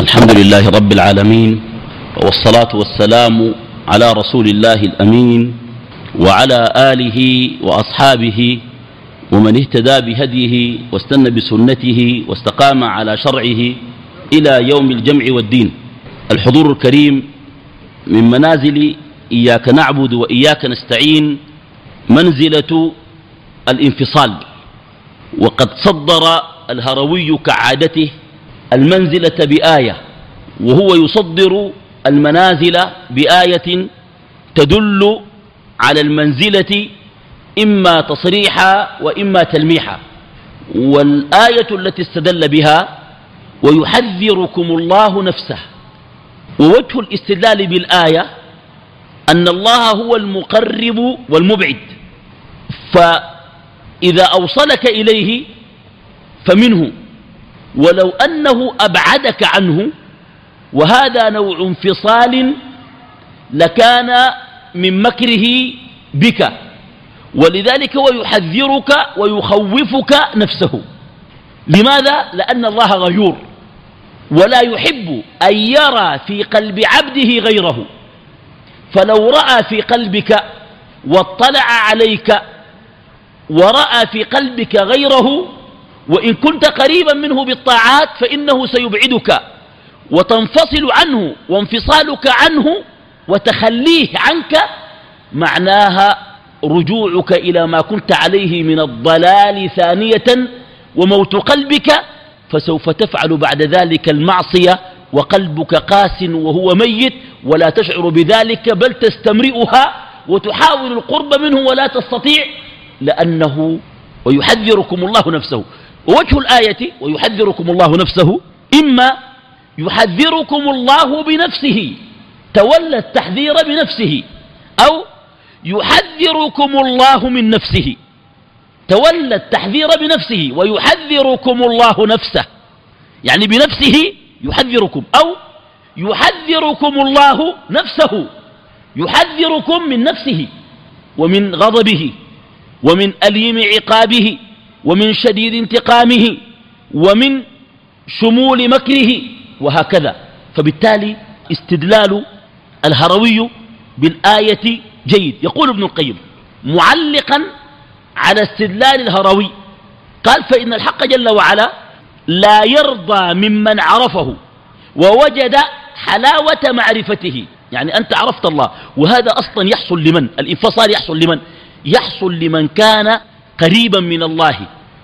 الحمد لله رب العالمين والصلاة والسلام على رسول الله الأمين وعلى آله وأصحابه ومن اهتدى بهديه واستنى بسنته واستقام على شرعه إلى يوم الجمع والدين. الحضور الكريم من منازل إياك نعبد وإياك نستعين منزلة الانفصال وقد صدر الهروي كعادته المنزلة بآية وهو يصدر المنازل بآية تدل على المنزلة إما تصريحا وإما تلميحا. والآية التي استدل بها ويحذركم الله نفسه. ووجه الاستدلال بالآية أن الله هو المقرب والمبعد. فإذا أوصلك إليه فمنه. ولو أنه أبعدك عنه وهذا نوع انفصال لكان من مكره بك ولذلك هو يحذرك ويخوفك نفسه لماذا؟ لأن الله غيور ولا يحب أن يرى في قلب عبده غيره فلو رأى في قلبك واطلع عليك ورأى في قلبك غيره وإن كنت قريبا منه بالطاعات فإنه سيبعدك وتنفصل عنه وانفصالك عنه وتخليه عنك معناها رجوعك إلى ما كنت عليه من الضلال ثانية وموت قلبك فسوف تفعل بعد ذلك المعصية وقلبك قاس وهو ميت ولا تشعر بذلك بل تستمرئها وتحاول القرب منه ولا تستطيع لأنه ويحذركم الله نفسه ووجه الآية ويحذركم الله نفسه إما يحذركم الله بنفسه تولى التحذير بنفسه أو يحذركم الله من نفسه تولى التحذير بنفسه ويحذركم الله نفسه. يعني بنفسه يحذركم أو يحذركم الله نفسه يحذركم من نفسه ومن غضبه ومن أليم عقابه. ومن شديد انتقامه ومن شمول مكره وهكذا. فبالتالي استدلال الهروي بالآية جيد. يقول ابن القيم معلقا على استدلال الهروي قال فإن الحق جل وعلا لا يرضى ممن عرفه ووجد حلاوة معرفته يعني أنت عرفت الله وهذا أصلا يحصل لمن؟ الانفصال يحصل لمن؟ يحصل لمن كان قريبا من الله.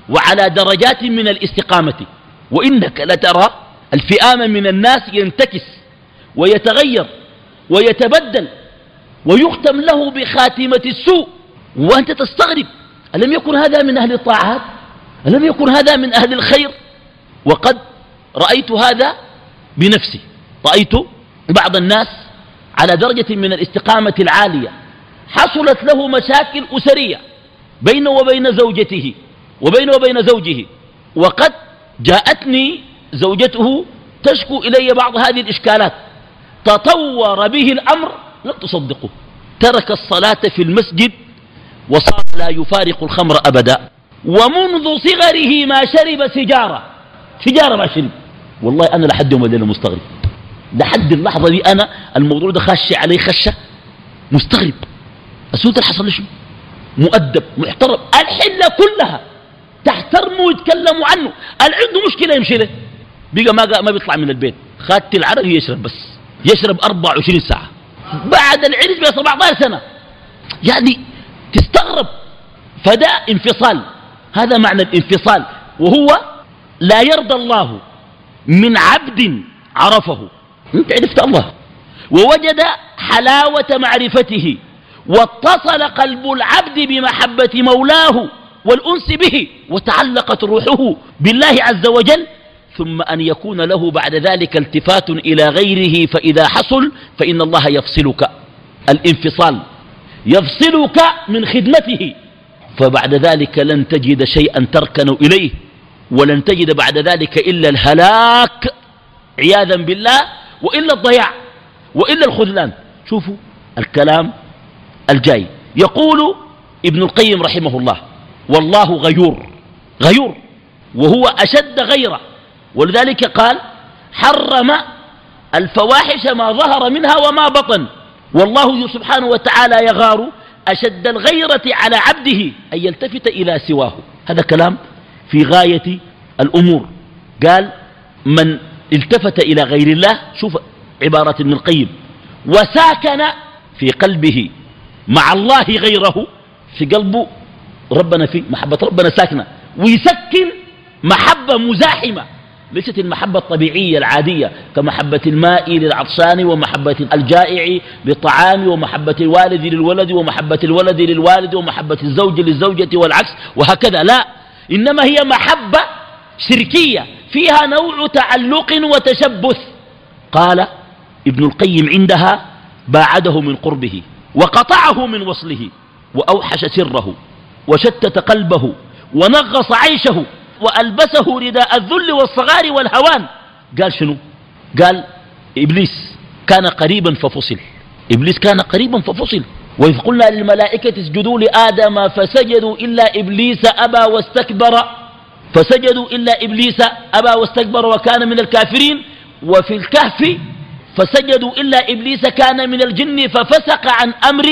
وعلى درجات من الاستقامة. وإنك لترى الفئام من الناس ينتكس ويتغير ويتبدل ويختم له بخاتمة السوء. وأنت تستغرب ألم يكن هذا من أهل الطاعات؟ ألم يكن هذا من أهل الخير؟ وقد رأيت هذا بنفسي. رأيت بعض الناس على درجة من الاستقامة العالية حصلت له مشاكل أسرية بينه وبين زوجته. وبينه وبين زوجه. وقد جاءتني زوجته تشكو إلي بعض هذه الإشكالات. تطور به الأمر لم تصدقه. ترك الصلاة في المسجد وصار لا يفارق الخمر أبدا. ومنذ صغره ما شرب سجارة سجارة ما شرب والله أنا لحد يوم الليلة مستغرب. لحد اللحظة دي أنا الموضوع ده خش علي خشة. مستغرب. اللي حصل شنو؟ مؤدب محترم. الحلة كلها. تحترموا ويتكلموا عنه. اللي عنده مشكلة يمشي له. بقى ما, ما بيطلع من البيت. خدت العرق يشرب بس. يشرب 24 ساعة. بعد العرس ب 17 سنة. يعني تستغرب. فده انفصال. هذا معنى الانفصال. وهو لا يرضى الله من عبد عرفه. انت عرفت الله. ووجد حلاوة معرفته. واتصل قلب العبد بمحبة مولاه. والأنس به وتعلقت روحه بالله عز وجل ثم أن يكون له بعد ذلك التفات إلى غيره فإذا حصل فإن الله يفصلك الانفصال يفصلك من خدمته فبعد ذلك لن تجد شيئا تركن إليه ولن تجد بعد ذلك إلا الهلاك عياذا بالله وإلا الضياع وإلا الخذلان. شوفوا الكلام الجاي. يقول ابن القيم رحمه الله والله غيور غيور وهو أشد غيرة. ولذلك قال حرم الفواحش ما ظهر منها وما بطن. والله سبحانه وتعالى يغار أشد الغيرة على عبده أن يلتفت إلى سواه. هذا كلام في غاية الأمور. قال من التفت إلى غير الله شوف عبارة ابن القيم وساكن في قلبه مع الله غيره في قلبه ربنا في محبة ربنا ساكنة. ويسكن محبة مزاحمة. ليست المحبة الطبيعية العادية كمحبة الماء للعطشان ومحبة الجائع للطعام ومحبة الوالد للولد ومحبة الولد للوالد ومحبة الزوج للزوجة والعكس وهكذا. لا إنما هي محبة شركية فيها نوع تعلق وتشبث. قال ابن القيم عندها باعده من قربه وقطعه من وصله وأوحش سره. وشتت قلبه ونغص عيشه وألبسه رداء الذل والصغار والهوان. قال شنو؟ قال إبليس كان قريبا ففصل. إبليس كان قريبا ففصل. وإذ قلنا للملائكة اسجدوا لآدم فسجدوا إلا إبليس أبى واستكبر. فسجدوا إلا إبليس أبى واستكبر وكان من الكافرين. وفي الكهف فسجدوا إلا إبليس كان من الجن ففسق عن أمر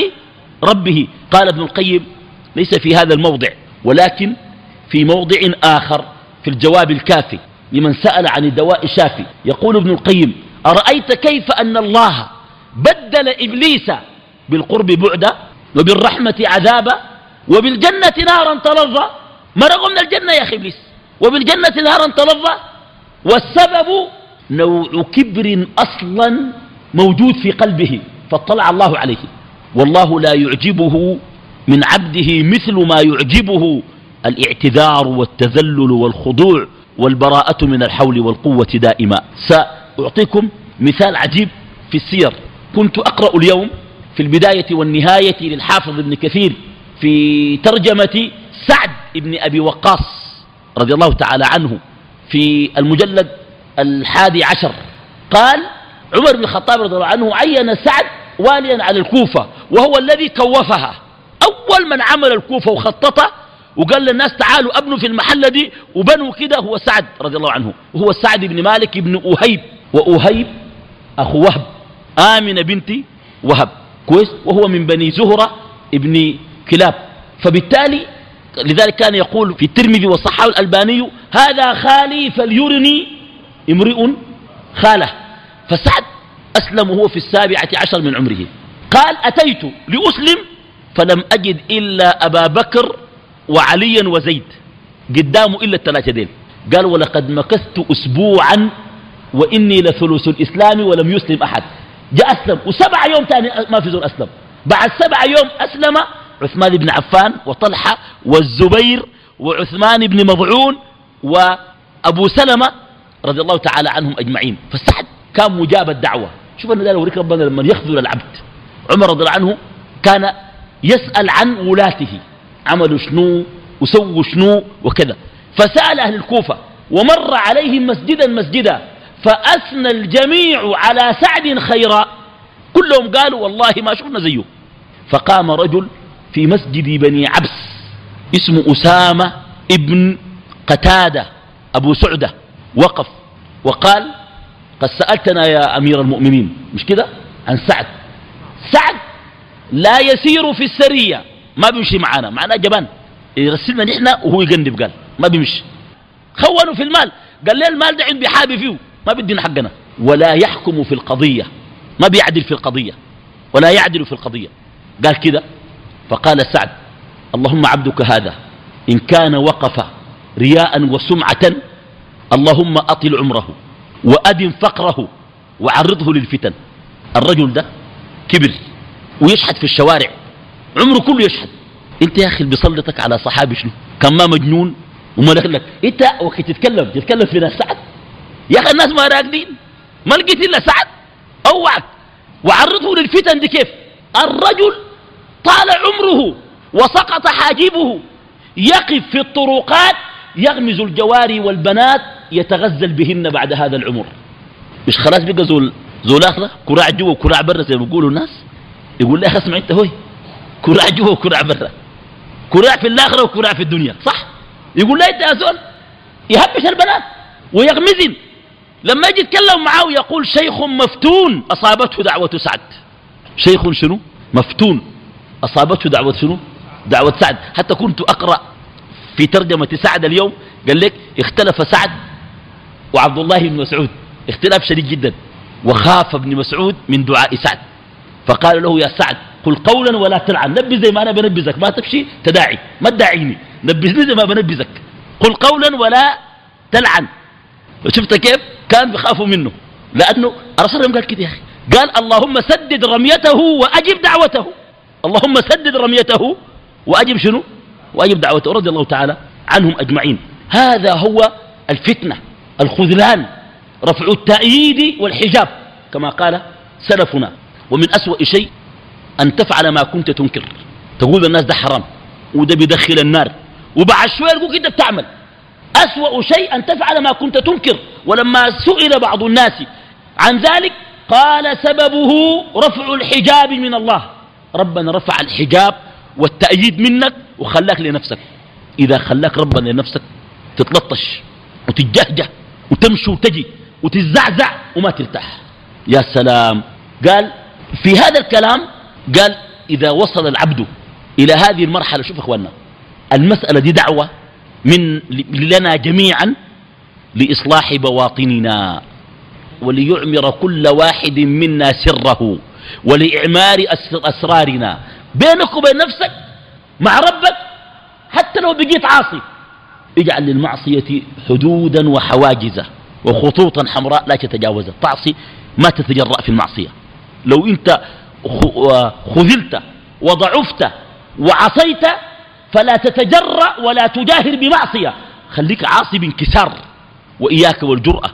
ربه. قال ابن القيم ليس في هذا الموضع ولكن في موضع آخر في الجواب الكافي لمن سأل عن الدواء الشافي. يقول ابن القيم أرأيت كيف أن الله بدل إبليس بالقرب بعدا وبالرحمة عذابا وبالجنة نارا تلظى؟ مرغوا من الجنة يا أخي إبليس؟ وبالجنة نارا تلظى؟ والسبب نوع كبر أصلا موجود في قلبه فاطلع الله عليه. والله لا يعجبه من عبده مثل ما يعجبه الاعتذار والتذلل والخضوع والبراءة من الحول والقوة دائما. سأعطيكم مثال عجيب في السير. كنت أقرأ اليوم في البداية والنهاية للحافظ ابن كثير في ترجمة سعد ابن أبي وقاص رضي الله تعالى عنه في المجلد الحادي عشر. قال عمر بن الخطاب رضي الله عنه عين سعد واليا على الكوفة وهو الذي كوفها. أول من عمل الكوفة وخططها وقال للناس تعالوا أبنوا في المحلة دي وبنوا كده هو سعد رضي الله عنه. وهو سعد بن مالك بن أهيب وأهيب أخو وهب آمنة بنت وهب. كويس؟ وهو من بني زهرة ابن كلاب. فبالتالي لذلك كان يقول في الترمذي والصحاح الألباني هذا خالي فليرني امرئ خاله. فسعد أسلم وهو في السابعة عشر من عمره. قال أتيت لأسلم فلم أجد إلا أبا بكر وعليا وزيد. قدامه إلا الثلاثة دين قال ولقد مكثت أسبوعا وإني لثلث الإسلام ولم يسلم أحد. جاء أسلم وسبع يوم تاني ما في زور أسلم. بعد سبع يوم أسلم عثمان بن عفان وطلحة والزبير وعثمان بن مضعون وأبو سلمة رضي الله تعالى عنهم أجمعين. فسعد كان مجاب الدعوة. شوف أن ذلك ربنا لما يخذل العبد. عمر رضي الله عنه كان يسأل عن ولاته. عملوا شنو؟ وسووا شنو؟ وكذا. فسأل أهل الكوفة ومر عليهم مسجدا مسجدا فأثنى الجميع على سعد خيرا. كلهم قالوا والله ما شفنا زيه. فقام رجل في مسجد بني عبس اسمه أسامة ابن قتادة أبو سعدة. وقف وقال قد سألتنا يا أمير المؤمنين. مش كده؟ عن سعد. سعد لا يسير في السرية. ما بيمشي معانا. معناه جبان. يرسلنا نحن وهو يقنب قال. ما بيمشي. خونوا في المال. قال لي المال ده عندي حابي فيه؟ ما بدينا حقنا. ولا يحكم في القضية. ما بيعدل في القضية. ولا يعدل في القضية. قال كده. فقال سعد. اللهم عبدك هذا. إن كان وقف رياء وسمعة اللهم أطل عمره وأدم فقره وعرضه للفتن. الرجل ده كبر. ويشحد في الشوارع. عمره كله يشحد انت يا أخي بيسلطك على صحابي شنو؟ كان ما مجنون وما لك. انت وقت تتكلم تتكلم في ناس سعد يا أخي الناس ما راقدين. ما لقيت إلا سعد. أوعك. وعرضه للفتن دي كيف؟ الرجل طال عمره وسقط حاجبه. يقف في الطرقات يغمز الجواري والبنات يتغزل بهن بعد هذا العمر. مش خلاص بقى زول زول اخره كراع جوا وكراع برا زي ما بيقولوا الناس؟ يقول لي اسمع انت هوي كراع جوا وكراع برا. كراع في الآخرة وكراع في الدنيا صح؟ يقول لي انت يا زول يهبش البنات ويغمزن لما يجي يتكلم معه يقول شيخ مفتون أصابته دعوة سعد. شيخ شنو؟ مفتون. أصابته دعوة شنو؟ دعوة سعد. حتى كنت أقرأ في ترجمة سعد اليوم قال لك اختلف سعد وعبد الله بن مسعود. اختلاف شديد جدا. وخاف ابن مسعود من دعاء سعد. فقال له يا سعد قل قولا ولا تلعن. نبي زي ما أنا بنبذك. ما تمشي تداعي. ما تداعيني. نبذني زي ما بنبذك. قل قولا ولا تلعن. شفت كيف؟ كان بيخافوا منه. لأنه الرسول قال كده يا أخي. قال اللهم سدد رميته وأجب دعوته. اللهم سدد رميته وأجب شنو؟ وأجب دعوته. رضي الله تعالى عنهم أجمعين. هذا هو الفتنة الخذلان رفع التأييد والحجاب. كما قال سلفنا. ومن أسوأ شيء أن تفعل ما كنت تنكر. تقول الناس ده حرام وده بيدخل النار وبعد شوية يقول كده بتعمل. أسوأ شيء أن تفعل ما كنت تنكر. ولما سئل بعض الناس عن ذلك قال سببه رفع الحجاب من الله. ربنا رفع الحجاب والتأييد منك وخلاك لنفسك. إذا خلاك ربنا لنفسك تتلطش وتتجهجه وتمشي وتجي وتزعزع وما ترتاح. يا سلام. قال في هذا الكلام قال إذا وصل العبد إلى هذه المرحلة شوف أخواننا المسألة دي دعوة من لنا جميعا لإصلاح بواطننا وليعمر كل واحد منا سره ولإعمار أسرارنا بينك وبين نفسك مع ربك حتى لو بقيت عاصي اجعل للمعصية حدودا وحواجزا وخطوطا حمراء لا تتجاوزها تعصي ما تتجرأ في المعصية. لو انت خذلت وضعفت وعصيت فلا تتجرأ ولا تجاهر بمعصية. خليك عاصي بانكسار وإياك والجرأة.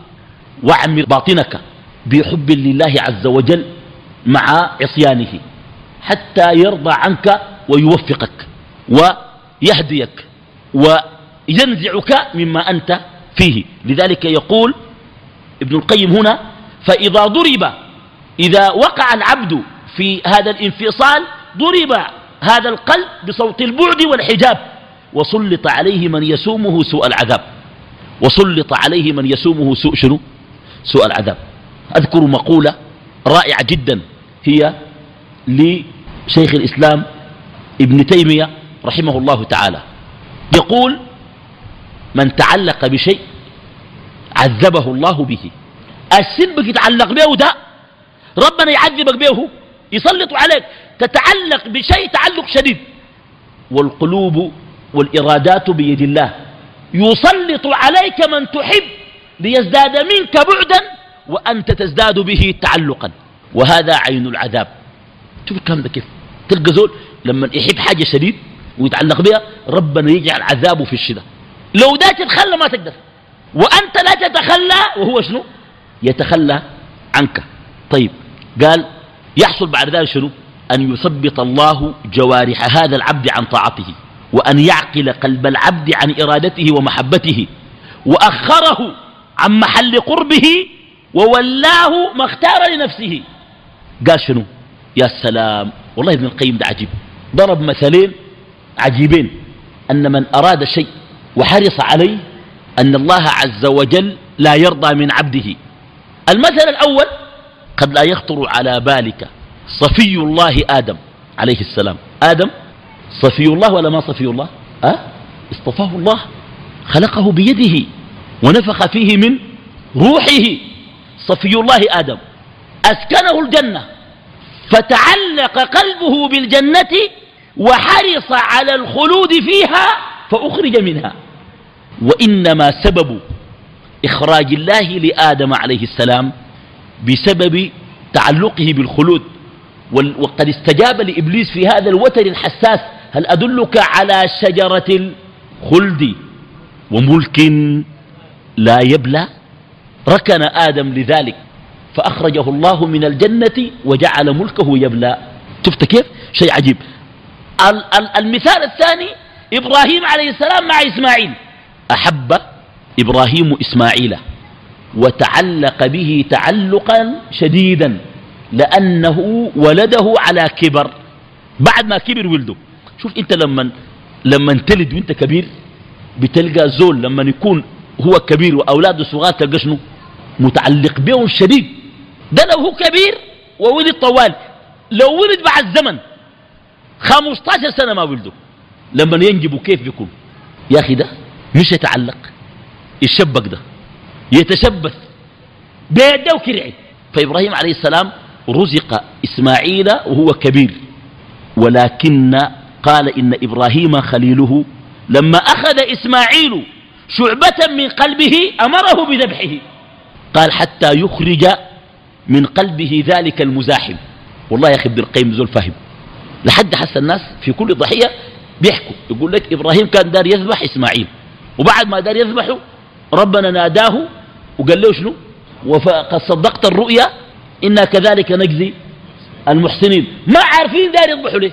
واعمر باطنك بحب لله عز وجل مع عصيانه حتى يرضى عنك ويوفقك ويهديك وينزعك مما أنت فيه. لذلك يقول ابن القيم هنا فإذا ضرب إذا وقع العبد في هذا الانفصال ضرب هذا القلب بصوت البعد والحجاب وسلط عليه من يسومه سوء العذاب. وسلط عليه من يسومه سوء شنو؟ سوء العذاب. أذكر مقولة رائعة جدا هي لشيخ الإسلام ابن تيمية رحمه الله تعالى. يقول من تعلق بشيء عذبه الله به. السلبك يتعلق به ده ربنا يعذبك به يسلط عليك. تتعلق بشيء تعلق شديد. والقلوب والإرادات بيد الله. يسلط عليك من تحب ليزداد منك بعدا وأنت تزداد به تعلقا. وهذا عين العذاب. شوف الكلام ده كيف. تلقى زول لما يحب حاجة شديد ويتعلق بها ربنا يجعل عذابه في الشدة. لو ده تتخلى ما تقدر. وأنت لا تتخلى وهو شنو؟ يتخلى عنك. طيب. قال يحصل بعد ذلك شنو؟ أن يثبط الله جوارح هذا العبد عن طاعته وأن يعقل قلب العبد عن إرادته ومحبته وأخره عن محل قربه وولاه ما اختار لنفسه. قال شنو؟ يا سلام والله ابن القيم ده عجيب. ضرب مثلين عجيبين أن من أراد شيء وحرص عليه أن الله عز وجل لا يرضى من عبده. المثل الأول قد لا يخطر على بالك صفي الله آدم عليه السلام. آدم صفي الله ولا ما صفي الله؟ أه؟ اصطفاه الله خلقه بيده ونفخ فيه من روحه. صفي الله آدم. أسكنه الجنة فتعلق قلبه بالجنة وحرص على الخلود فيها فأخرج منها. وإنما سبب إخراج الله لآدم عليه السلام بسبب تعلقه بالخلود. وقد استجاب لإبليس في هذا الوتر الحساس هل أدلك على شجرة الخلد وملك لا يبلى؟ ركن آدم لذلك فأخرجه الله من الجنة وجعل ملكه يبلى. شفت كيف؟ شيء عجيب. المثال الثاني إبراهيم عليه السلام مع إسماعيل. أحب إبراهيم إسماعيل. وتعلق به تعلقا شديدا لأنه ولده على كبر. بعد ما كبر ولده. شوف انت لما لما تلد وانت كبير بتلقى زول لما يكون هو كبير وأولاده صغار تلقى شنو؟ متعلق بهم شديد. ده لو هو كبير وولد طوال. لو ولد بعد الزمن 15 سنة ما ولده. لما ينجبوا كيف بيكون؟ يا أخي ده مش يتعلق يشبك ده. يتشبث بيده وكرعي فإبراهيم عليه السلام رزق إسماعيل وهو كبير. ولكن قال إن إبراهيم خليله لما أخذ إسماعيل شعبة من قلبه أمره بذبحه. قال حتى يخرج من قلبه ذلك المزاحم. والله يا أخي ابن القيم زول فهم لحد حس الناس في كل ضحية بيحكوا. يقول لك إبراهيم كان دار يذبح إسماعيل. وبعد ما دار يذبحه ربنا ناداه وقال له شنو؟ وقد صدقت الرؤيا إنا كذلك نجزي المحسنين. ما عارفين دار يذبحوا ليه؟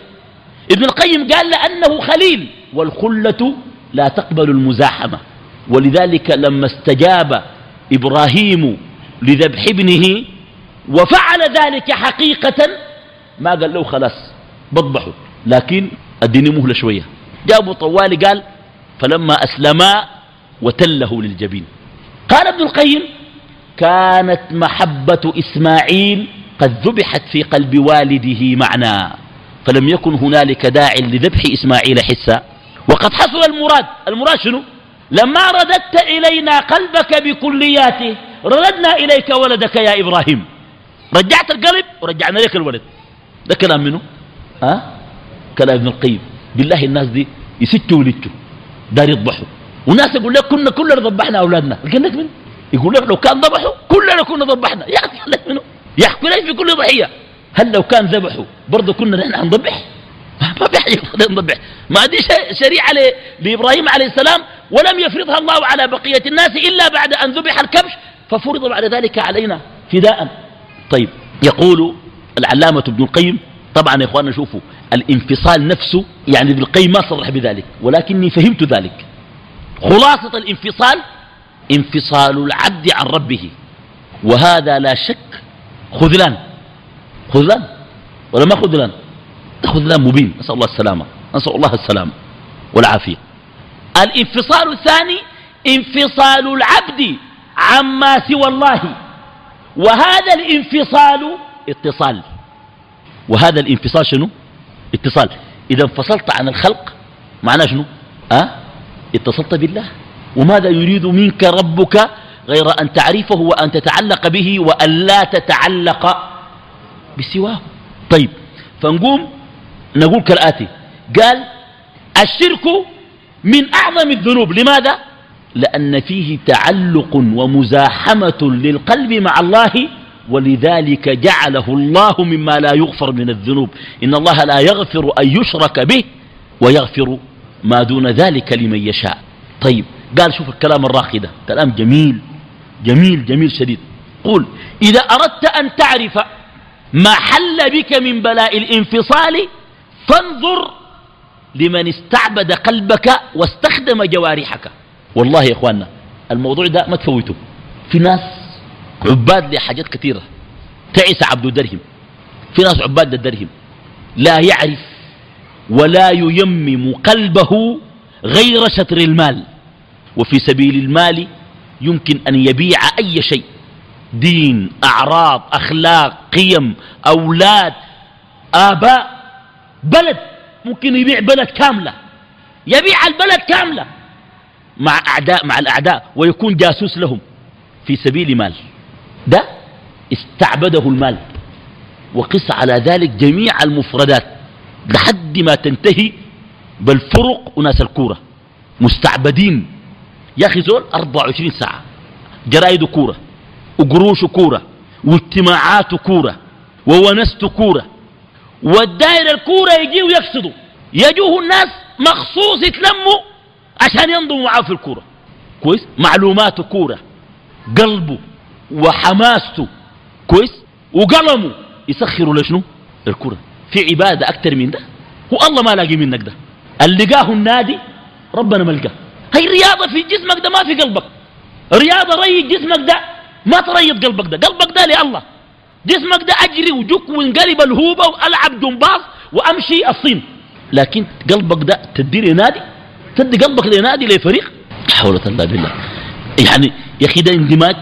ابن القيم قال لأنه خليل. والخلة لا تقبل المزاحمة. ولذلك لما استجاب إبراهيم لذبح ابنه وفعل ذلك حقيقة ما قال له خلاص بضبحوا لكن اديني مهلة شوية. جابوا طوالي قال فلما أسلما وتله للجبين. قال ابن القيم كانت محبة إسماعيل قد ذبحت في قلب والده معنا فلم يكن هنالك داع لذبح إسماعيل حسا. وقد حصل المراد المراد شنو؟ لما رددت إلينا قلبك بكلياته رددنا إليك ولدك يا إبراهيم. رجعت القلب ورجعنا لك الولد. ده كلام منه ها؟ كلام ابن القيم. بالله الناس دي يسجوا ولدتوا دار يضبحوا وناس يقول لك كنا كلنا ضبحنا أولادنا. لكنك من؟ يقول لك لو كان ضبحوا كلنا كنا ضبحنا. يا أخي لك منه يحكوا لك في كل ضحية هل لو كان ذبحوا برضه كنا نحن نضبح ما بيحيي نضبح. ما دي شريعة لإبراهيم عليه السلام ولم يفرضها الله على بقية الناس إلا بعد أن ذبح الكبش ففرض بعد ذلك علينا فداء. طيب يقول العلامة ابن القيم طبعا يا إخواننا شوفوا الانفصال نفسه يعني ابن القيم ما صرح بذلك ولكني فهمت ذلك. خلاصة الانفصال انفصال العبد عن ربه. وهذا لا شك خذلان. خذلان؟ ولا ما خذلان؟ خذلان مبين. نسأل الله السلامة. نسأل الله السلامة والعافية. الانفصال الثاني انفصال العبد عما سوى الله. وهذا الانفصال اتصال. وهذا الانفصال شنو؟ اتصال. إذا انفصلت عن الخلق معناه شنو؟ أه؟ اتصلت بالله. وماذا يريد منك ربك غير أن تعرفه وأن تتعلق به وأن لا تتعلق بسواه؟ طيب فنقوم نقول كالآتي. قال الشرك من أعظم الذنوب. لماذا؟ لأن فيه تعلق ومزاحمة للقلب مع الله ولذلك جعله الله مما لا يغفر من الذنوب. إن الله لا يغفر أن يشرك به ويغفر ما دون ذلك لمن يشاء. طيب قال شوف الكلام الراقي ده. كلام جميل جميل جميل شديد. قول إذا أردت أن تعرف ما حل بك من بلاء الانفصال فانظر لمن استعبد قلبك واستخدم جوارحك. والله يا إخواننا الموضوع ده ما تفوته. في ناس عباد لحاجات كثيرة. تعس عبد درهم في ناس عباد للدرهم. لا يعرف ولا ييمم قلبه غير شطر المال. وفي سبيل المال يمكن أن يبيع أي شيء. دين أعراض أخلاق قيم أولاد آباء بلد. ممكن يبيع بلد كاملة. يبيع البلد كاملة مع أعداء مع الأعداء ويكون جاسوس لهم في سبيل مال. ده استعبده المال. وقس على ذلك جميع المفردات. لحد ما تنتهي بالفرق وناس الكورة. مستعبدين. يا أخي زول 24 ساعة. جرائد كورة. وقروش كورة. واجتماعات كورة. وونست كورة. والدائرة الكورة يجيوا يقصدوا يجوه الناس مخصوص يتلموا عشان ينضموا معاه في الكورة. كويس؟ معلومات كورة. قلبه وحماسته. كويس؟ وقلمه. يسخروا لشنو؟ الكرة في عبادة أكتر من ده؟ هو الله ما لاقي منك ده. اللي لقاه النادي ربنا ما لقاه. هي رياضة في جسمك ده ما في قلبك. رياضة ري جسمك ده ما تريض قلبك ده. قلبك ده لله. جسمك ده أجري وجك وانقلب الهوبة وألعب جمباز وأمشي الصين. لكن قلبك ده تدي لنادي تدي قلبك لنادي لفريق؟ حول الله بالله. يعني يا أخي ده اندماج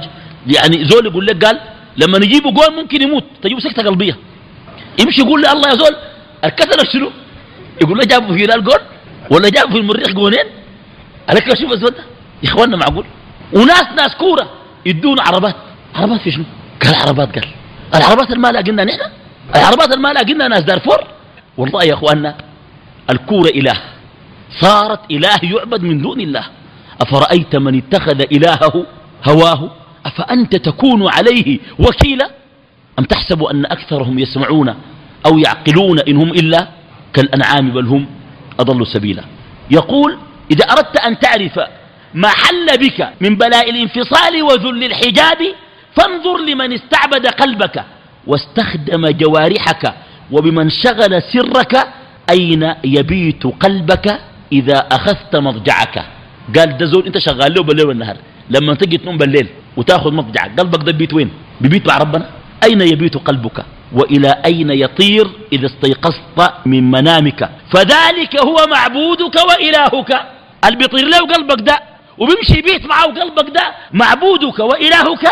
يعني زول يقول لك قال لما نجيبه جول ممكن يموت. تجيبه سكتة قلبية. يمشي يقول لي الله يا زول الكسر شنو يقول له جابوا في هلال جول ولا جابوا في المريخ جونين؟ عليك شوف الزول ده يا اخوانا معقول؟ وناس ناس كورة يدونا عربات. عربات في شنو؟ قال عربات قال. العربات اللي ما لاقينا نحن؟ العربات اللي ما لاقينا ناس دارفور؟ والله يا اخوانا الكورة إله. صارت إله يعبد من دون الله. أفرأيت من اتخذ إلهه هواه؟ أفأنت تكون عليه وكيلا؟ أم تحسب أن أكثرهم يسمعون أو يعقلون إن هم إلا كالأنعام بل هم أضل سبيلا. يقول إذا أردت أن تعرف ما حل بك من بلاء الانفصال وذل الحجاب فانظر لمن استعبد قلبك واستخدم جوارحك وبمن شغل سرك أين يبيت قلبك إذا أخذت مضجعك. قال ده زول أنت شغال له بالليل والنهار لما تجي تنوم بالليل وتاخذ مضجعك قلبك ده بيت وين؟ ببيت مع ربنا؟ أين يبيت قلبك وإلى أين يطير إذا استيقظت من منامك فذلك هو معبودك وإلهك. اللي بيطير له قلبك ده وبيمشي بيت معه قلبك ده معبودك وإلهك.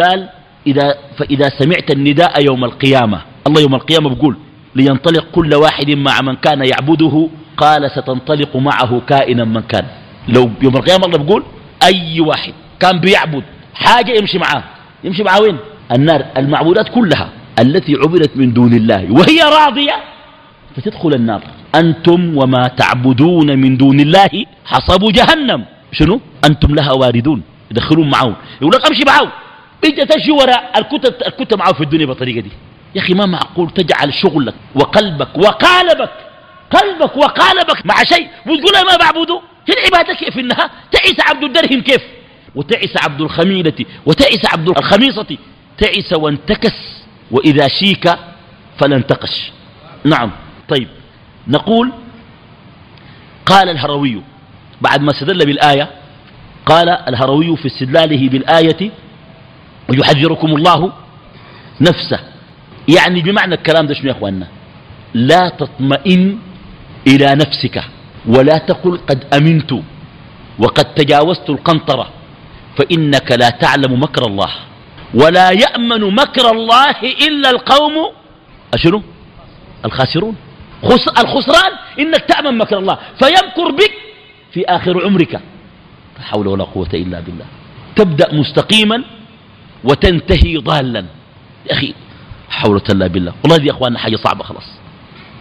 قال إذا فإذا سمعت النداء يوم القيامة الله يوم القيامة بيقول لينطلق كل واحد مع من كان يعبده قال ستنطلق معه كائنا من كان. لو يوم القيامة الله بيقول أي واحد كان بيعبد حاجة يمشي معاه. يمشي معاه وين؟ النار المعبودات كلها التي عبدت من دون الله وهي راضية فتدخل النار. أنتم وما تعبدون من دون الله حصب جهنم. شنو؟ أنتم لها واردون. يدخلون معون يقول لك أمشي معه. انت تمشي وراء الكتب الكتب معه في الدنيا بالطريقة دي. يا أخي ما معقول تجعل شغلك وقلبك وقالبك قلبك وقالبك مع شيء. وتقول ما بعبده. هي العبادة كيف إنها؟ تعيس عبد الدرهم كيف؟ وتعس عبد الخميلة وتعس عبد الخميصة. تعس وانتكس وإذا شيك فلا انتقش نعم. طيب. نقول قال الهروي بعد ما استدل بالآية قال الهروي في استدلاله بالآية ويحذركم الله نفسه. يعني بمعنى الكلام ده شنو يا إخواننا؟ لا تطمئن إلى نفسك ولا تقل قد أمنت وقد تجاوزت القنطرة فإنك لا تعلم مكر الله. ولا يأمن مكر الله إلا القوم أشنو؟ الخاسرون. خس الخسران إنك تأمن مكر الله فيمكر بك في آخر عمرك. لا حول ولا قوة إلا بالله. تبدأ مستقيما وتنتهي ضالا. يا أخي حول ولا بالله. والله يا أخواننا حاجة صعبة خلاص.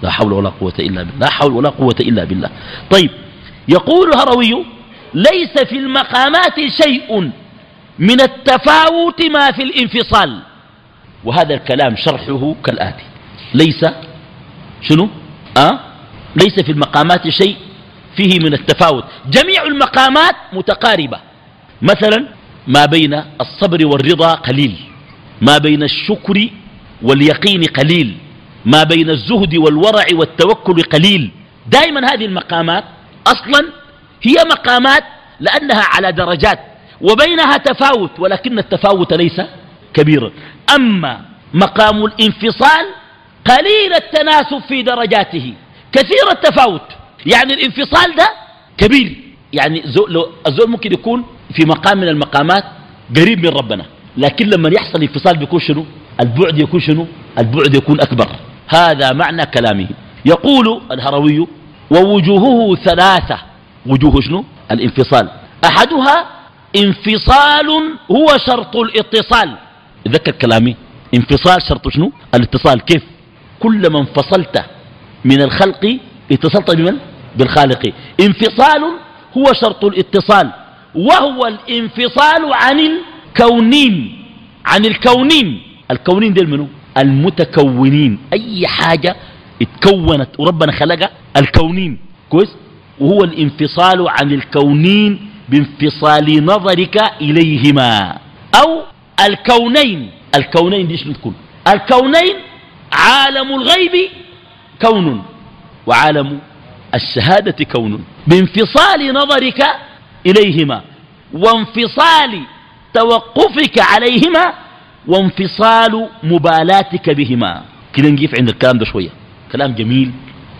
لا حول ولا قوة إلا بالله. لا حول ولا قوة إلا بالله. طيب يقول الهروي ليس في المقامات شيء. من التفاوت ما في الانفصال. وهذا الكلام شرحه كالآتي. ليس شنو؟ أه؟ ليس في المقامات شيء فيه من التفاوت. جميع المقامات متقاربة. مثلا ما بين الصبر والرضا قليل. ما بين الشكر واليقين قليل. ما بين الزهد والورع والتوكل قليل. دائما هذه المقامات أصلا هي مقامات لأنها على درجات. وبينها تفاوت ولكن التفاوت ليس كبيرا. أما مقام الانفصال قليل التناسب في درجاته. كثير التفاوت. يعني الانفصال ده كبير. يعني الزول ممكن يكون في مقام من المقامات قريب من ربنا. لكن لما يحصل انفصال بيكون شنو؟ البعد يكون شنو؟ البعد يكون أكبر. هذا معنى كلامه. يقول الهروي ووجوهه ثلاثة. وجوه شنو؟ الانفصال. أحدها انفصال هو شرط الاتصال. ذكر كلامي. انفصال شرط شنو؟ الاتصال. كيف؟ كلما انفصلت من الخلق اتصلت بمن؟ بالخالق. انفصال هو شرط الاتصال. وهو الانفصال عن الكونين. عن الكونين. الكونين ديل منو؟ المتكونين. أي حاجة اتكونت وربنا خلقها الكونين. كويس؟ وهو الانفصال عن الكونين. بانفصال نظرك إليهما. أو الكونين. الكونين دي شنو الكونين عالم الغيب كون وعالم الشهادة كون. بانفصال نظرك إليهما وانفصال توقفك عليهما وانفصال مبالاتك بهما. كده نجيف عند الكلام ده شوية. كلام جميل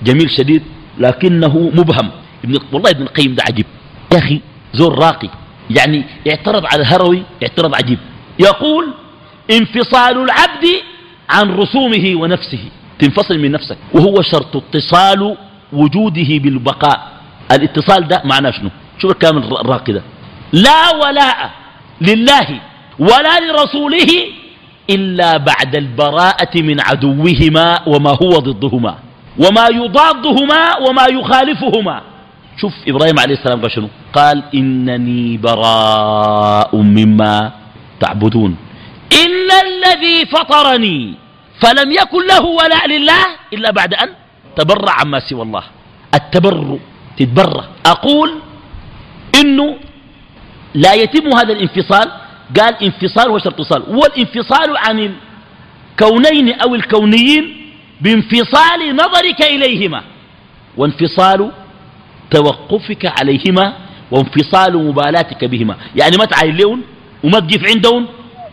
جميل شديد لكنه مبهم. ابن والله ابن القيم ده عجيب. يا أخي زور راقي. يعني اعترض على الهروي اعترض عجيب. يقول انفصال العبد عن رسومه ونفسه. تنفصل من نفسك. وهو شرط اتصال وجوده بالبقاء. الاتصال ده معناه شنو؟ شوف الكلام الراقي ده؟ لا ولاء لله ولا لرسوله إلا بعد البراءة من عدوهما وما هو ضدهما. وما يضادهما وما يخالفهما. شوف إبراهيم عليه السلام قال شنو؟ قال إنني براء مما تعبدون. إلا الذي فطرني فلم يكن له ولاء لله إلا بعد أن تبرع عما سوى الله. التبرع تتبرع أقول إنه لا يتم هذا الانفصال. قال انفصال وشرط اتصال. والانفصال عن الكونين أو الكونيين بانفصال نظرك إليهما. وانفصال توقفك عليهما وانفصال مبالاتك بهما. يعني ما تعاين لهم وما تقف عندهم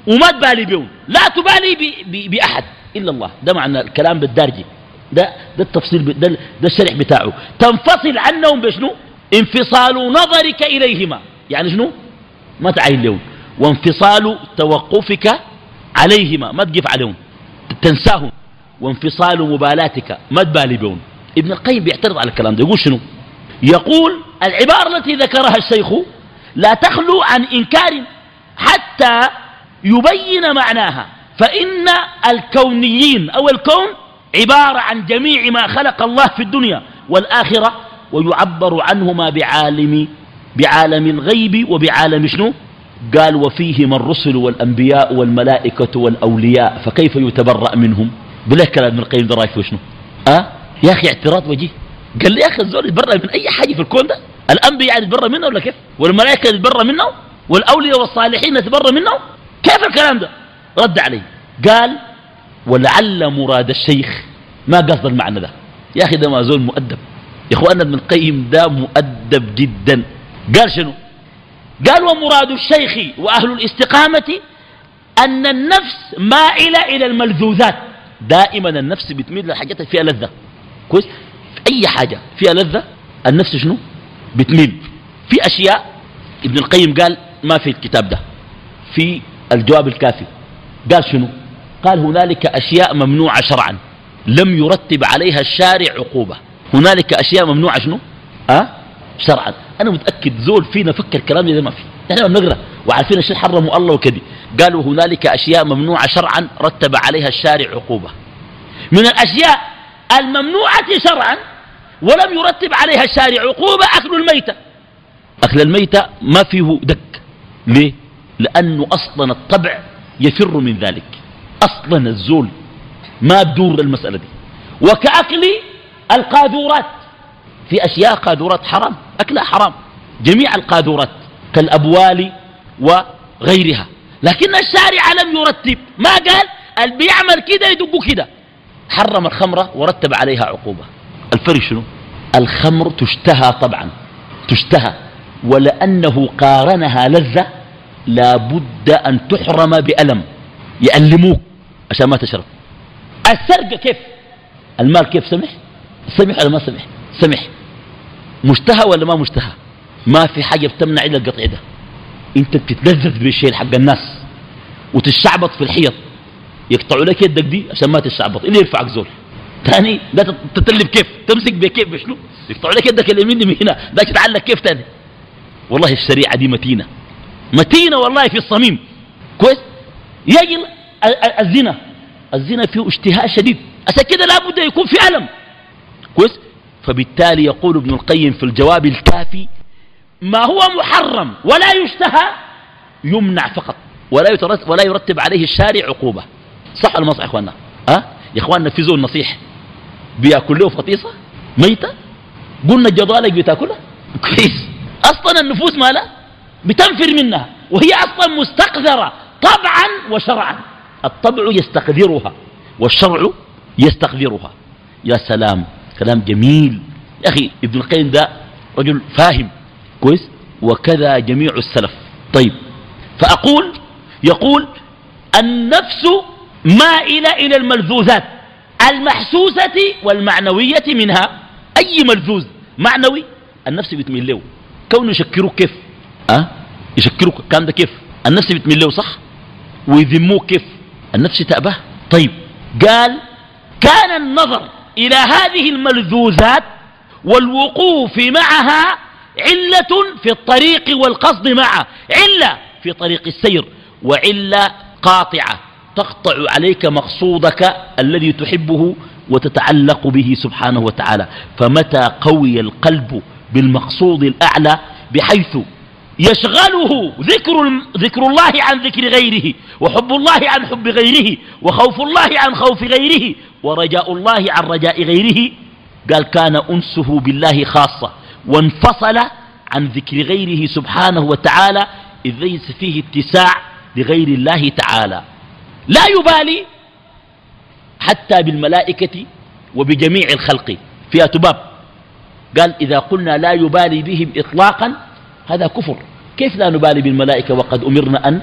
وما تبالي بهم لا تبالي بأحد إلا الله. ده معنى الكلام بالدارجي ده ده التفصيل ده, ده الشرح بتاعه. تنفصل عنهم بشنو؟ انفصال نظرك إليهما. يعني شنو؟ ما تعاين لهم وانفصال توقفك عليهما. ما تقف عليهم تنساهم وانفصال مبالاتك. ما تبالي بهم ابن القيم بيعترض على الكلام ده. يقول شنو؟ يقول العبارة التي ذكرها الشيخ لا تخلو عن إنكار حتى يبين معناها فإن الكونيين أو الكون عبارة عن جميع ما خلق الله في الدنيا والآخرة ويعبر عنهما بعالم بعالم الغيب وبعالم شنو؟ قال وفيهما الرسل والأنبياء والملائكة والأولياء فكيف يتبرأ منهم؟ بلا كلام ابن القيم ده رايك شنو أه؟ يا أخي اعتراض وجيه. قال لي يا أخي الزول يتبرأ من أي حاجة في الكون ده؟ الأنبياء يعني يتبرأ منه ولا كيف؟ والملائكة يتبرأ منه والأولياء والصالحين يتبرأ منه؟ كيف الكلام ده؟ رد عليه قال ولعل مراد الشيخ ما قصد المعنى ده. يا أخي ده ما زول مؤدب. يا إخواننا ابن القيم ده مؤدب جدا. قال شنو؟ قال ومراد الشيخ وأهل الاستقامة أن النفس مائلة إلى الملذوذات. دائما النفس بتميل للحاجات فيها لذة كويس؟ أي حاجة. فيها لذة النفس شنو؟ بتميل. في أشياء ابن القيم قال ما في الكتاب ده. في الجواب الكافي. قال شنو؟ قال هنالك أشياء ممنوعة شرعا. لم يرتب عليها الشارع عقوبة. هنالك أشياء ممنوعة شنو؟ أه؟ شرعا. أنا متأكد زول فينا فكر كلام ده ما في. نحن بنقرأ. وعارفين الشيء حرموا الله وكذي. قالوا هنالك أشياء ممنوعة شرعا رتب عليها الشارع عقوبة. من الأشياء الممنوعة شرعا ولم يرتب عليها الشارع عقوبة أكل الميتة. أكل الميتة ما فيه دك. ليه؟ لأنه أصلا الطبع يفر من ذلك. أصلا الزول ما تدور المسألة دي. وكأكل القاذورات. في أشياء قاذورات حرام. أكلها حرام. جميع القاذورات كالأبوال وغيرها. لكن الشارع لم يرتب. ما قال؟ اللي بيعمل كده يدق كده. حرم الخمرة ورتب عليها عقوبة. الفرق شنو؟ الخمر تشتهى طبعا تشتهى ولأنه قارنها لذة لابد أن تحرم بألم. يألموك عشان ما تشرب. السرقة كيف؟ المال كيف؟ سمح؟ سمح ولا ما سمح؟ سمح. مشتهى ولا ما مشتهى؟ ما في حاجة بتمنع إلا القطع ده. أنت بتتلذذ بالشيء حق الناس وتشعبط في الحيط. يقطعوا لك يدك دي عشان ما تشعبط. اللي يرفعك زول. ثاني ده تتلب كيف؟ تمسك بكيف بشنو؟ يقطعوا لك يدك اليمين من هنا. ده تتعلق كيف ثاني والله الشريعة دي متينة. متينة والله في الصميم. كويس؟ يجي الزنا. الزنا فيه اشتهاء شديد. عشان كده لابد يكون في ألم. كويس؟ فبالتالي يقول ابن القيم في الجواب الكافي ما هو محرم ولا يشتهى يمنع فقط. ولا ولا يرتب عليه الشارع عقوبة. صح ولا ما صح يا إخواننا؟ أه؟ يا إخواننا في زول نصيح. بيأكل له فطيصة ميتة؟ قلنا الجضالك بتاكلها كويس. أصلا النفوس مالها بتنفر منها. وهي أصلا مستقذرة طبعا وشرعا. الطبع يستقذرها والشرع يستقذرها. يا سلام. كلام جميل. يا أخي ابن القيم ده رجل فاهم. كويس؟ وكذا جميع السلف. طيب. فأقول يقول النفس مائلة إلى الملذوذات المحسوسة والمعنوية منها. أي ملذوذ؟ معنوي؟ النفس بتميل له. كونه يشكروك كيف؟ أه؟ يشكروك كان ده كيف؟ النفس بتميل له صح؟ ويذموه كيف؟ النفس تأبه. طيب قال كان النظر إلى هذه الملذوذات والوقوف معها علة في الطريق والقصد معه. علة في طريق السير وعلة قاطعة. تقطع عليك مقصودك الذي تحبه وتتعلق به سبحانه وتعالى. فمتى قوي القلب بالمقصود الأعلى بحيث يشغله ذكر, ذكر الله عن ذكر غيره وحب الله عن حب غيره وخوف الله عن خوف غيره ورجاء الله عن رجاء غيره. قال كان أنسه بالله خاصة وانفصل عن ذكر غيره سبحانه وتعالى إذ ليس فيه اتساع لغير الله تعالى. لا يبالي حتى بالملائكة وبجميع الخلق. فيها تباب. قال إذا قلنا لا يبالي بهم إطلاقا هذا كفر. كيف لا نبالي بالملائكة وقد أمرنا أن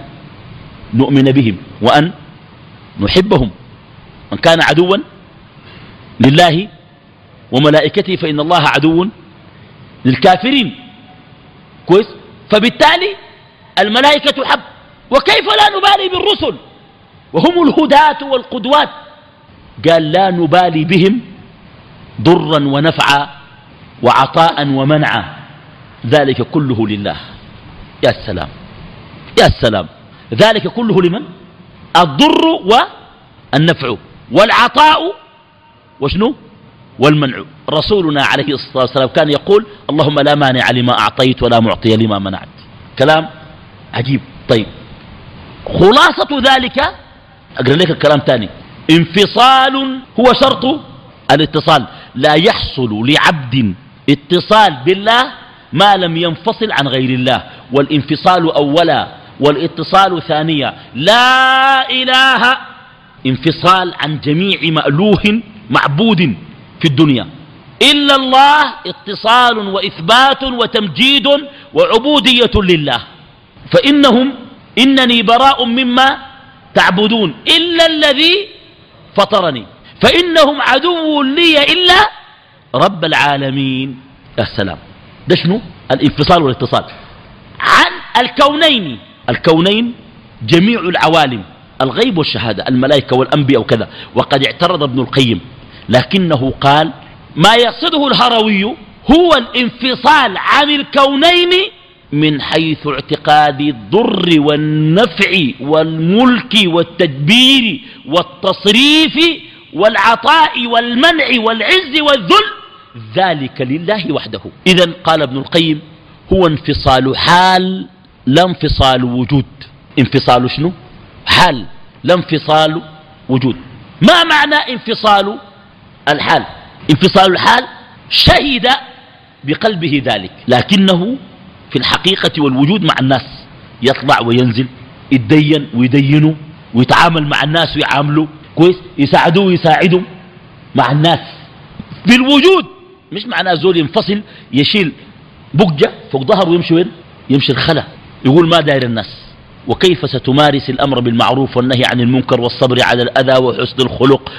نؤمن بهم وأن نحبهم؟ من كان عدوا لله وملائكته فإن الله عدو للكافرين. كويس؟ فبالتالي الملائكة حب. وكيف لا نبالي بالرسل؟ وهم الهداة والقدوات. قال لا نبالي بهم ضرا ونفعا وعطاء ومنعا. ذلك كله لله. يا سلام. يا سلام. ذلك كله لمن؟ الضر والنفع والعطاء وشنو؟ والمنع. رسولنا عليه الصلاة والسلام كان يقول اللهم لا مانع لما أعطيت ولا معطي لما منعت. كلام عجيب. طيب. خلاصة ذلك أقرأ لك الكلام تاني. انفصال هو شرط الاتصال. لا يحصل لعبد اتصال بالله ما لم ينفصل عن غير الله. والانفصال أولا والاتصال ثانيا. لا إله انفصال عن جميع مألوه معبود في الدنيا. إلا الله اتصال وإثبات وتمجيد وعبودية لله. فإنهم إنني براء مما تعبدون إلا الذي فطرني. فإنهم عدو لي إلا رب العالمين. يا سلام. ده شنو؟ الانفصال والاتصال. عن الكونين. الكونين جميع العوالم الغيب والشهادة الملائكة والأنبياء وكذا. وقد اعترض ابن القيم لكنه قال ما يقصده الهروي هو الانفصال عن الكونين من حيث اعتقاد الضر والنفع والملك والتدبير والتصريف والعطاء والمنع والعز والذل. ذلك لله وحده. إذا قال ابن القيم هو انفصال حال لا انفصال وجود. انفصال شنو؟ حال لا انفصال وجود. ما معنى انفصال الحال؟ انفصال الحال شهد بقلبه ذلك لكنه في الحقيقة والوجود مع الناس يطلع وينزل يتدين ويدينوا ويتعامل مع الناس ويعاملوا كويس يساعدوه ويساعدوا مع الناس. بالوجود مش معناه زول ينفصل يشيل بقجة فوق ظهره ويمشي وين؟ يمشي الخلا. يقول ما داير الناس؟ وكيف ستمارس الأمر بالمعروف والنهي عن المنكر والصبر على الأذى وحسن الخلق؟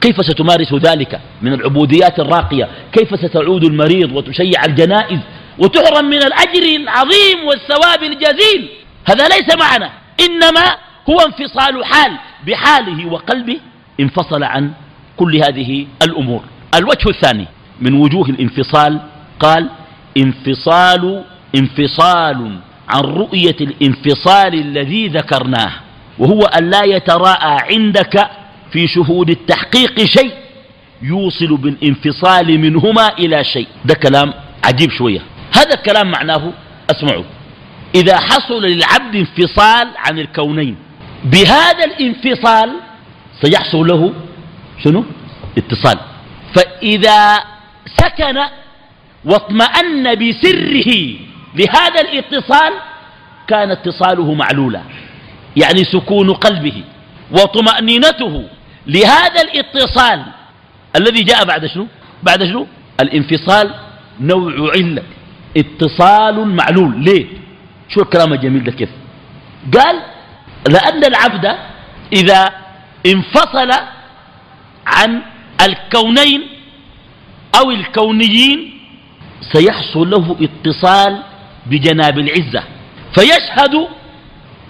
كيف ستمارس ذلك من العبوديات الراقية؟ كيف ستعود المريض وتشيع الجنائز وتحرم من الأجر العظيم والثواب الجزيل. هذا ليس معنى إنما هو انفصال حال بحاله وقلبه انفصل عن كل هذه الأمور. الوجه الثاني من وجوه الانفصال قال انفصال انفصال عن رؤية الانفصال الذي ذكرناه وهو أن لا يتراءى عندك في شهود التحقيق شيء يوصل بالانفصال منهما إلى شيء. ده كلام عجيب شوية. هذا الكلام معناه أسمعوا. إذا حصل للعبد انفصال عن الكونين بهذا الانفصال سيحصل له شنو؟ اتصال. فإذا سكن واطمأن بسره لهذا الاتصال كان اتصاله معلولا. يعني سكون قلبه وطمأنينته لهذا الاتصال الذي جاء بعد شنو؟ بعد شنو؟ الانفصال نوع علة. اتصال معلول. ليه؟ شو الكلام الجميل ده كيف؟ قال لأن العبد إذا انفصل عن الكونين أو الكونيين سيحصل له اتصال بجناب العزة. فيشهد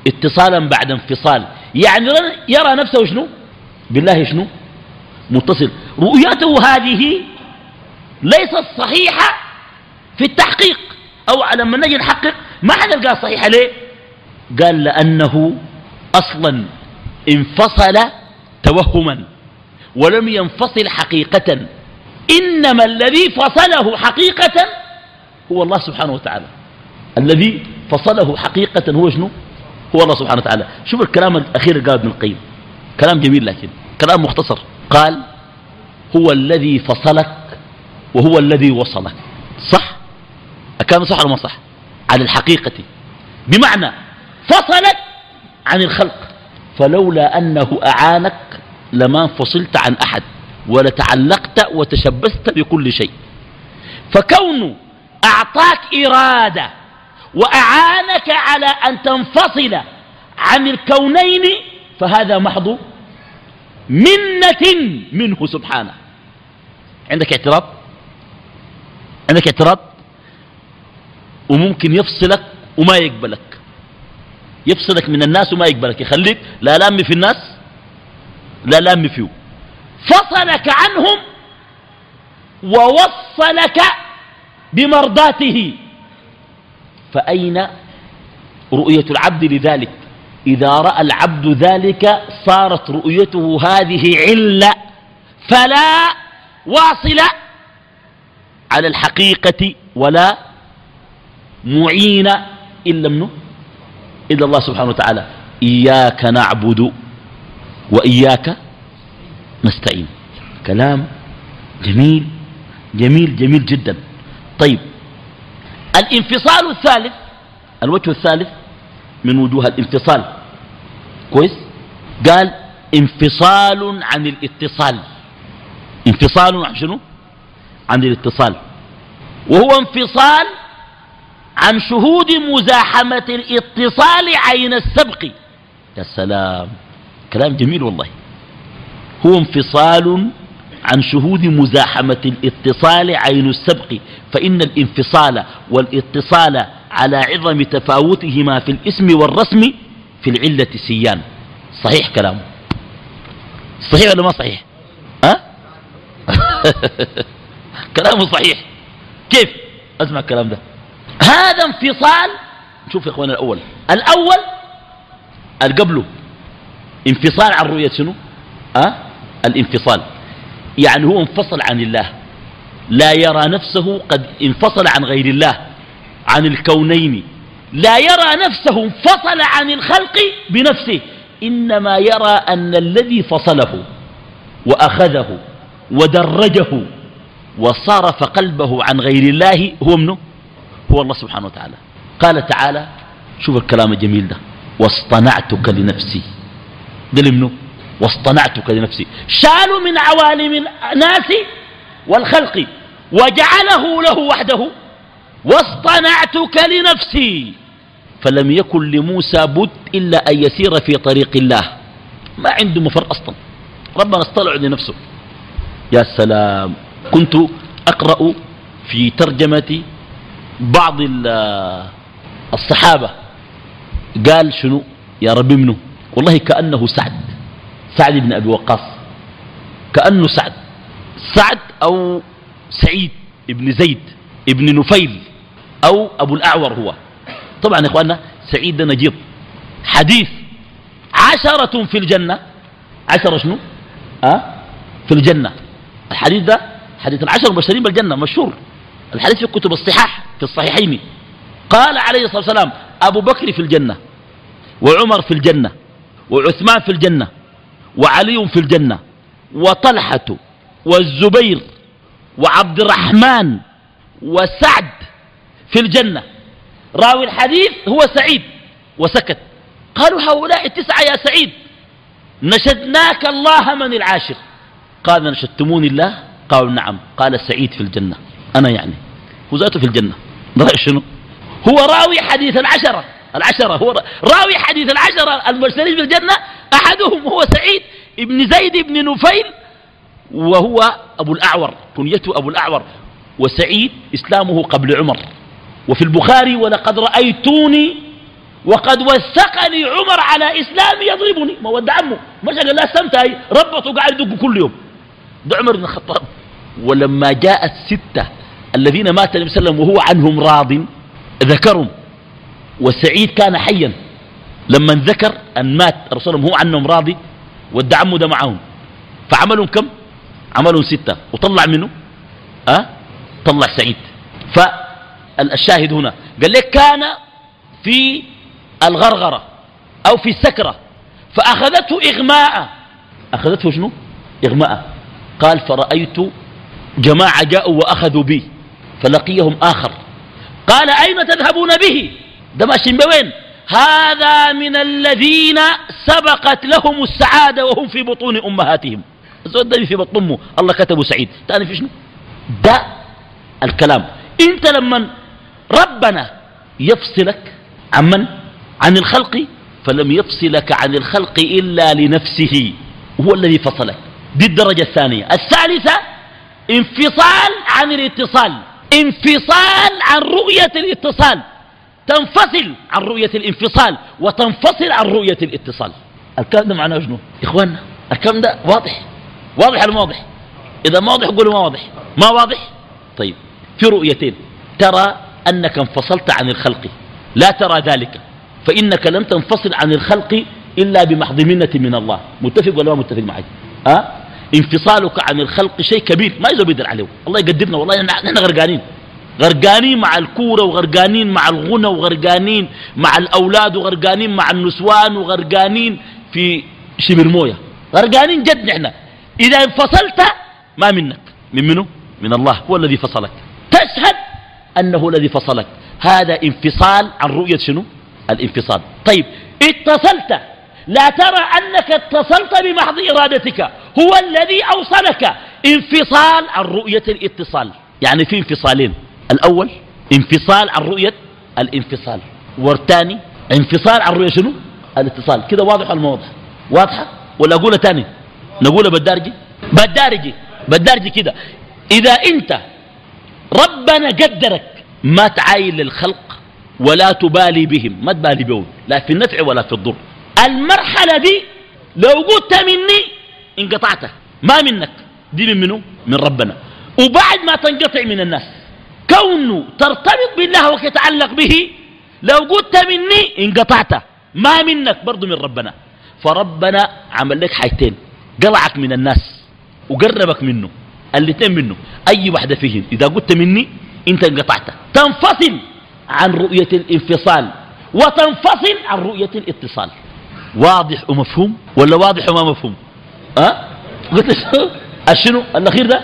اتصالا بعد انفصال. يعني يرى نفسه شنو؟ بالله شنو؟ متصل. رؤيته هذه ليست صحيحة في التحقيق. أو لما نجي نحقق ما حنلقاها صحيحة ليه؟ قال لأنه أصلا انفصل توهما ولم ينفصل حقيقة. إنما الذي فصله حقيقة هو الله سبحانه وتعالى. الذي فصله حقيقة هو شنو؟ هو الله سبحانه وتعالى. شوف الكلام الأخير قال ابن القيم. كلام جميل لكن كلام مختصر. قال هو الذي فصلك وهو الذي وصلك. صح؟ كان صح ولا ما صح؟ على الحقيقة. بمعنى فصلك عن الخلق. فلولا أنه أعانك لما انفصلت عن أحد ولتعلقت وتشبثت بكل شيء. فكون أعطاك إرادة وأعانك على أن تنفصل عن الكونين فهذا محض منة منه سبحانه. عندك اعتراض؟ عندك اعتراض؟ وممكن يفصلك وما يقبلك. يفصلك من الناس وما يقبلك. يخليك لا لام في الناس لا لام فيه. فصلك عنهم ووصلك بمرضاته. فأين رؤية العبد لذلك؟ إذا رأى العبد ذلك صارت رؤيته هذه علة فلا واصل على الحقيقة ولا معين إلا منه؟ إلا الله سبحانه وتعالى. إياك نعبد وإياك نستعين. كلام جميل جميل جميل جدا. طيب الانفصال الثالث الوجه الثالث من وجوه الانفصال. كويس؟ قال انفصال عن الاتصال. انفصال عن شنو؟ عن الاتصال. وهو انفصال عن شهود مزاحمة الاتصال عين السبق. يا سلام. كلام جميل والله. هو انفصال عن شهود مزاحمة الاتصال عين السبق. فإن الانفصال والاتصال على عظم تفاوتهما في الاسم والرسم في العلة سيان. صحيح كلامه. صحيح ولا ما صحيح؟ أه؟ كلامه صحيح. كيف؟ أسمع الكلام ده. هذا انفصال. شوف يا اخوان الأول. الأول القبله انفصال عن رؤية شنو؟ أه؟ الانفصال. يعني هو انفصل عن الله. لا يرى نفسه قد انفصل عن غير الله. عن الكونين. لا يرى نفسه انفصل عن الخلق بنفسه. إنما يرى أن الذي فصله وأخذه ودرجه وصرف قلبه عن غير الله هو منه هو الله سبحانه وتعالى. قال تعالى شوف الكلام الجميل ده. واصطنعتك لنفسي. ده منه واصطنعتك لنفسي. شالوا من عوالم الناس والخلق وجعله له وحده. واصطنعتك لنفسي. فلم يكن لموسى بد إلا أن يسير في طريق الله. ما عنده مفر أصلا. ربنا اصطلع لنفسه. يا سلام. كنت أقرأ في ترجمة بعض الصحابة قال شنو؟ يا ربي منه والله كأنه سعد. سعد بن أبي وقاص. كأنه سعد. سعد أو سعيد ابن زيد ابن نفيل أو أبو الأعور هو. طبعا يا إخواننا سعيد نجيب. حديث عشرة في الجنة. عشرة شنو؟ أه؟ في الجنة. الحديث ده حديث العشر المبشرين بالجنة مشهور. الحديث في كتب الصحاح في الصحيحين. قال عليه الصلاة والسلام أبو بكر في الجنة وعمر في الجنة وعثمان في الجنة وعلي في الجنة وطلحة والزبير وعبد الرحمن وسعد في الجنة. راوي الحديث هو سعيد وسكت. قالوا هؤلاء التسعة يا سعيد نشدناك الله من العاشر. قال نشدتموني الله؟ قالوا نعم. قال سعيد في الجنة. أنا يعني. هو ذاته في الجنة. رأي شنو؟ هو راوي حديث العشرة. العشرة هو راوي حديث العشرة. المرسلين في الجنة أحدهم هو سعيد ابن زيد بن نفيل وهو أبو الأعور. كنيته أبو الأعور. وسعيد إسلامه قبل عمر. وفي البخاري ولقد رأيتوني وقد وثقني عمر على إسلامي يضربني. ما ود عمه مش قال لا استمتعي ربطه قاعد يدق كل يوم. ده عمر بن الخطاب. ولما جاء الستة الذين مات النبي صلى الله عليه وسلم وهو عنهم راض ذكرهم. وسعيد كان حيا. لما ذكر أن مات رسول الله هو عنهم راضي عمه ده معهم. فعملهم كم؟ عملهم ستة. وطلع منه؟ أه؟ طلع سعيد. فالشاهد هنا قال لك كان في الغرغرة أو في السكرة فأخذته إغماء. أخذته شنو؟ إغماء. قال فرأيت جماعة جاءوا وأخذوا بي فلقيهم آخر. قال أين تذهبون به؟ ده ماشيين بوين؟ هذا من الذين سبقت لهم السعادة وهم في بطون أمهاتهم. الزود في بطن أمه. الله كتبه سعيد. تاني في شنو؟ ده الكلام. أنت لما ربنا يفصلك عن من؟ عن الخلق؟ فلم يفصلك عن الخلق إلا لنفسه. هو الذي فصلك. دي الدرجة الثانية. الثالثة انفصال عن الاتصال. انفصال عن رؤية الاتصال. تنفصل عن رؤية الانفصال وتنفصل عن رؤية الاتصال. الكلام ده معناه شنو؟ إخواننا الكلام ده واضح. واضح المواضح إذا ما واضح قولوا ما واضح. ما واضح؟ طيب. في رؤيتين. ترى أنك انفصلت عن الخلق. لا ترى ذلك. فإنك لم تنفصل عن الخلق إلا بمحض منة من الله. متفق ولا ما متفق معي؟ أه؟ انفصالك عن الخلق شيء كبير ما يزو بيدر عليه الله يقدرنا والله نحن غرقانين. غرقانين مع الكورة وغرقانين مع الغنى وغرقانين مع الأولاد وغرقانين مع النسوان وغرقانين في شبر موية. غرقانين جد نحن. إذا انفصلت ما منك. من منه من الله. هو الذي فصلك. تشهد أنه الذي فصلك. هذا انفصال عن رؤية شنو؟ الانفصال. طيب اتصلت. لا ترى أنك اتصلت بمحض إرادتك. هو الذي أوصلك. انفصال عن رؤية الاتصال. يعني في انفصالين. الأول انفصال عن رؤية الانفصال. والثاني انفصال عن رؤية شنو؟ الاتصال. كده واضح الموضوع؟ واضحة؟ ولا أقولها تاني؟ نقولها بالدارجي؟ بالدارجي. بالدارجي كده. إذا أنت ربنا قدرك ما تعاين للخلق ولا تبالي بهم. ما تبالي بهم. لا في النفع ولا في الضر. المرحلة دي لو قلت مني انقطعت. ما منك. دي من منه من ربنا. وبعد ما تنقطع من الناس. كونه ترتبط بالله وتتعلق به لو قلت مني انقطعت. ما منك برضو من ربنا. فربنا عمل لك حاجتين. قلعك من الناس وقربك منه. الاثنين منه. أي واحدة فيهم. إذا قلت مني أنت انقطعت. تنفصل عن رؤية الانفصال. وتنفصل عن رؤية الاتصال. واضح ومفهوم ولا واضح وما مفهوم؟ أه؟ قلت شنو؟ الشنو الأخير ده؟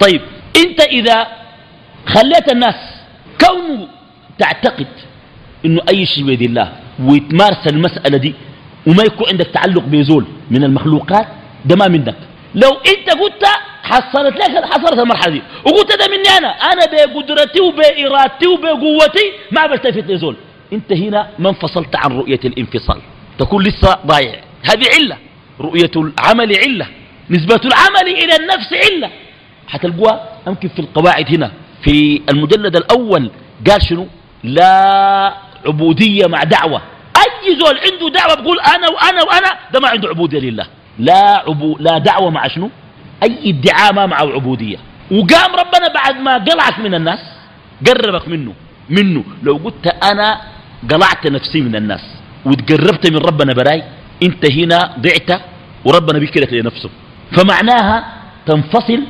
طيب أنت إذا خليت الناس كونه تعتقد إنه أي شيء بيد الله ويتمارس المسألة دي وما يكون عندك تعلق بزول من المخلوقات ده ما منك. لو أنت قلت حصلت لك حصلت المرحلة دي. وقلت ده مني أنا. أنا بقدرتي وبإرادتي وبقوتي ما بلتفت لزول. أنت هنا ما انفصلت عن رؤية الانفصال. تكون لسه ضايع. هذه علة. رؤية العمل علة. نسبة العمل إلى النفس علة. حتلقوها؟ يمكن في القواعد هنا. في المجلد الأول قال شنو؟ لا عبودية مع دعوة. أي زول عنده دعوة بقول أنا وأنا وأنا ده ما عنده عبودية لله. لا, عبو لا دعوة مع شنو؟ أي ادعاء ما معه عبودية. وقام ربنا بعد ما قلعك من الناس قربك منه منه. لو قلت أنا قلعت نفسي من الناس. وتقربت من ربنا براي انت هنا ضعت وربنا بيكلك لنفسه. فمعناها تنفصل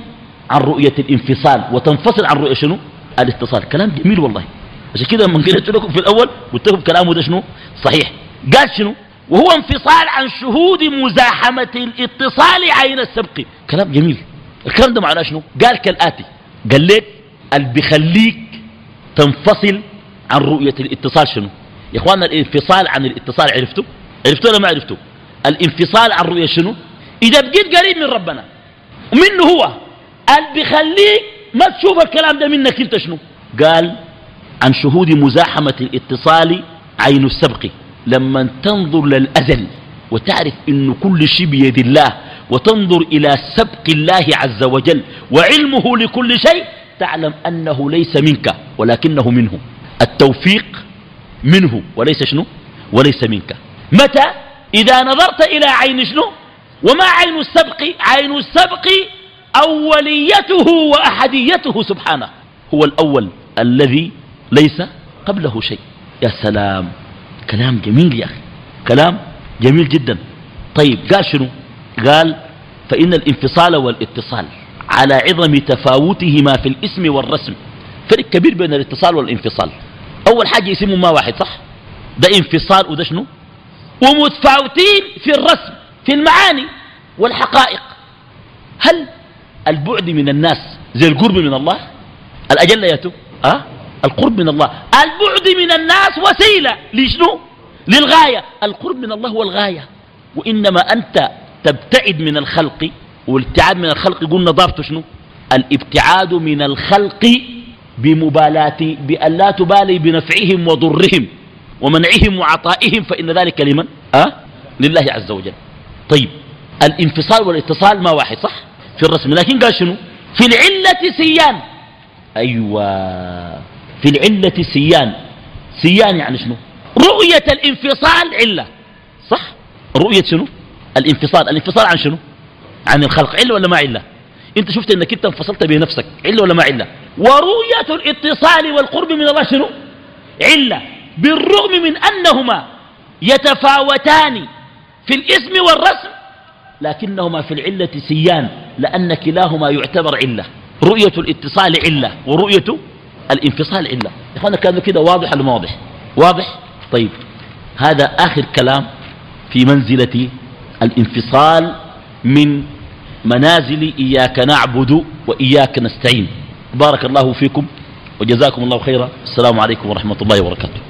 عن رؤية الانفصال وتنفصل عن رؤية شنو؟ الاتصال. كلام جميل والله. عشان كده من قلت لكم في الأول قلت لكم كلامه ده شنو؟ صحيح. قال شنو؟ وهو انفصال عن شهود مزاحمة الاتصال عين السبق. كلام جميل. الكلام ده معناه شنو؟ قال كالآتي. قال لك اللي بيخليك تنفصل عن رؤية الاتصال شنو؟ يا اخوانا الانفصال عن الاتصال عرفتوا؟ عرفتوا ولا ما عرفتوا؟ الانفصال عن رؤية شنو؟ إذا بقيت قريب من ربنا ومنه هو اللي بيخليك ما تشوف الكلام ده منك أنت شنو؟ قال عن شهود مزاحمة الاتصال عين السبق لما تنظر للأزل وتعرف أن كل شيء بيد الله وتنظر إلى سبق الله عز وجل وعلمه لكل شيء تعلم أنه ليس منك ولكنه منه. التوفيق منه وليس شنو؟ وليس منك. متى؟ إذا نظرت إلى عين شنو؟ وما عين السبق عين السبق أوليته وأحديته سبحانه. هو الأول الذي ليس قبله شيء. يا سلام. كلام جميل يا أخي. كلام جميل جدا. طيب قال شنو؟ قال فإن الانفصال والاتصال على عظم تفاوتهما في الاسم والرسم. فرق كبير بين الاتصال والانفصال. أول حاجة يسموا ما واحد صح؟ ده انفصال وده شنو؟ ومتفاوتين في الرسم في المعاني والحقائق. هل البعد من الناس زي القرب من الله؟ الأجل يتو أه؟ القرب من الله. البعد من الناس وسيلة لشنو؟ للغاية. القرب من الله هو الغاية. وإنما أنت تبتعد من الخلق والابتعاد من الخلق قلنا ضابطه شنو؟ الابتعاد من الخلق بمبالاة بأن لا تبالي بنفعهم وضرهم ومنعهم وعطائهم فإن ذلك لمن؟ أه؟ لله عز وجل. طيب الانفصال والاتصال ما واحد صح؟ في الرسم. لكن قال شنو؟ في العلة سيان. أيوة. في العلة سيان. سيان يعني شنو؟ رؤية الانفصال علة. صح؟ رؤية شنو؟ الانفصال. الانفصال عن شنو؟ عن الخلق. علة ولا ما علة؟ انت شفت انك انت انفصلت بنفسك علة ولا ما علة؟ ورؤية الاتصال والقرب من الله شنو؟ علة. بالرغم من أنهما يتفاوتان في الاسم والرسم لكنهما في العلة سيان لأن كلاهما يعتبر علة. رؤية الاتصال علة ورؤية الانفصال علة. يا اخوانا كان كده واضح ولا واضح؟ واضح؟ طيب. هذا آخر كلام في منزلة الانفصال من منازل إياك نعبد وإياك نستعين. بارك الله فيكم وجزاكم الله خيرا. السلام عليكم ورحمة الله وبركاته.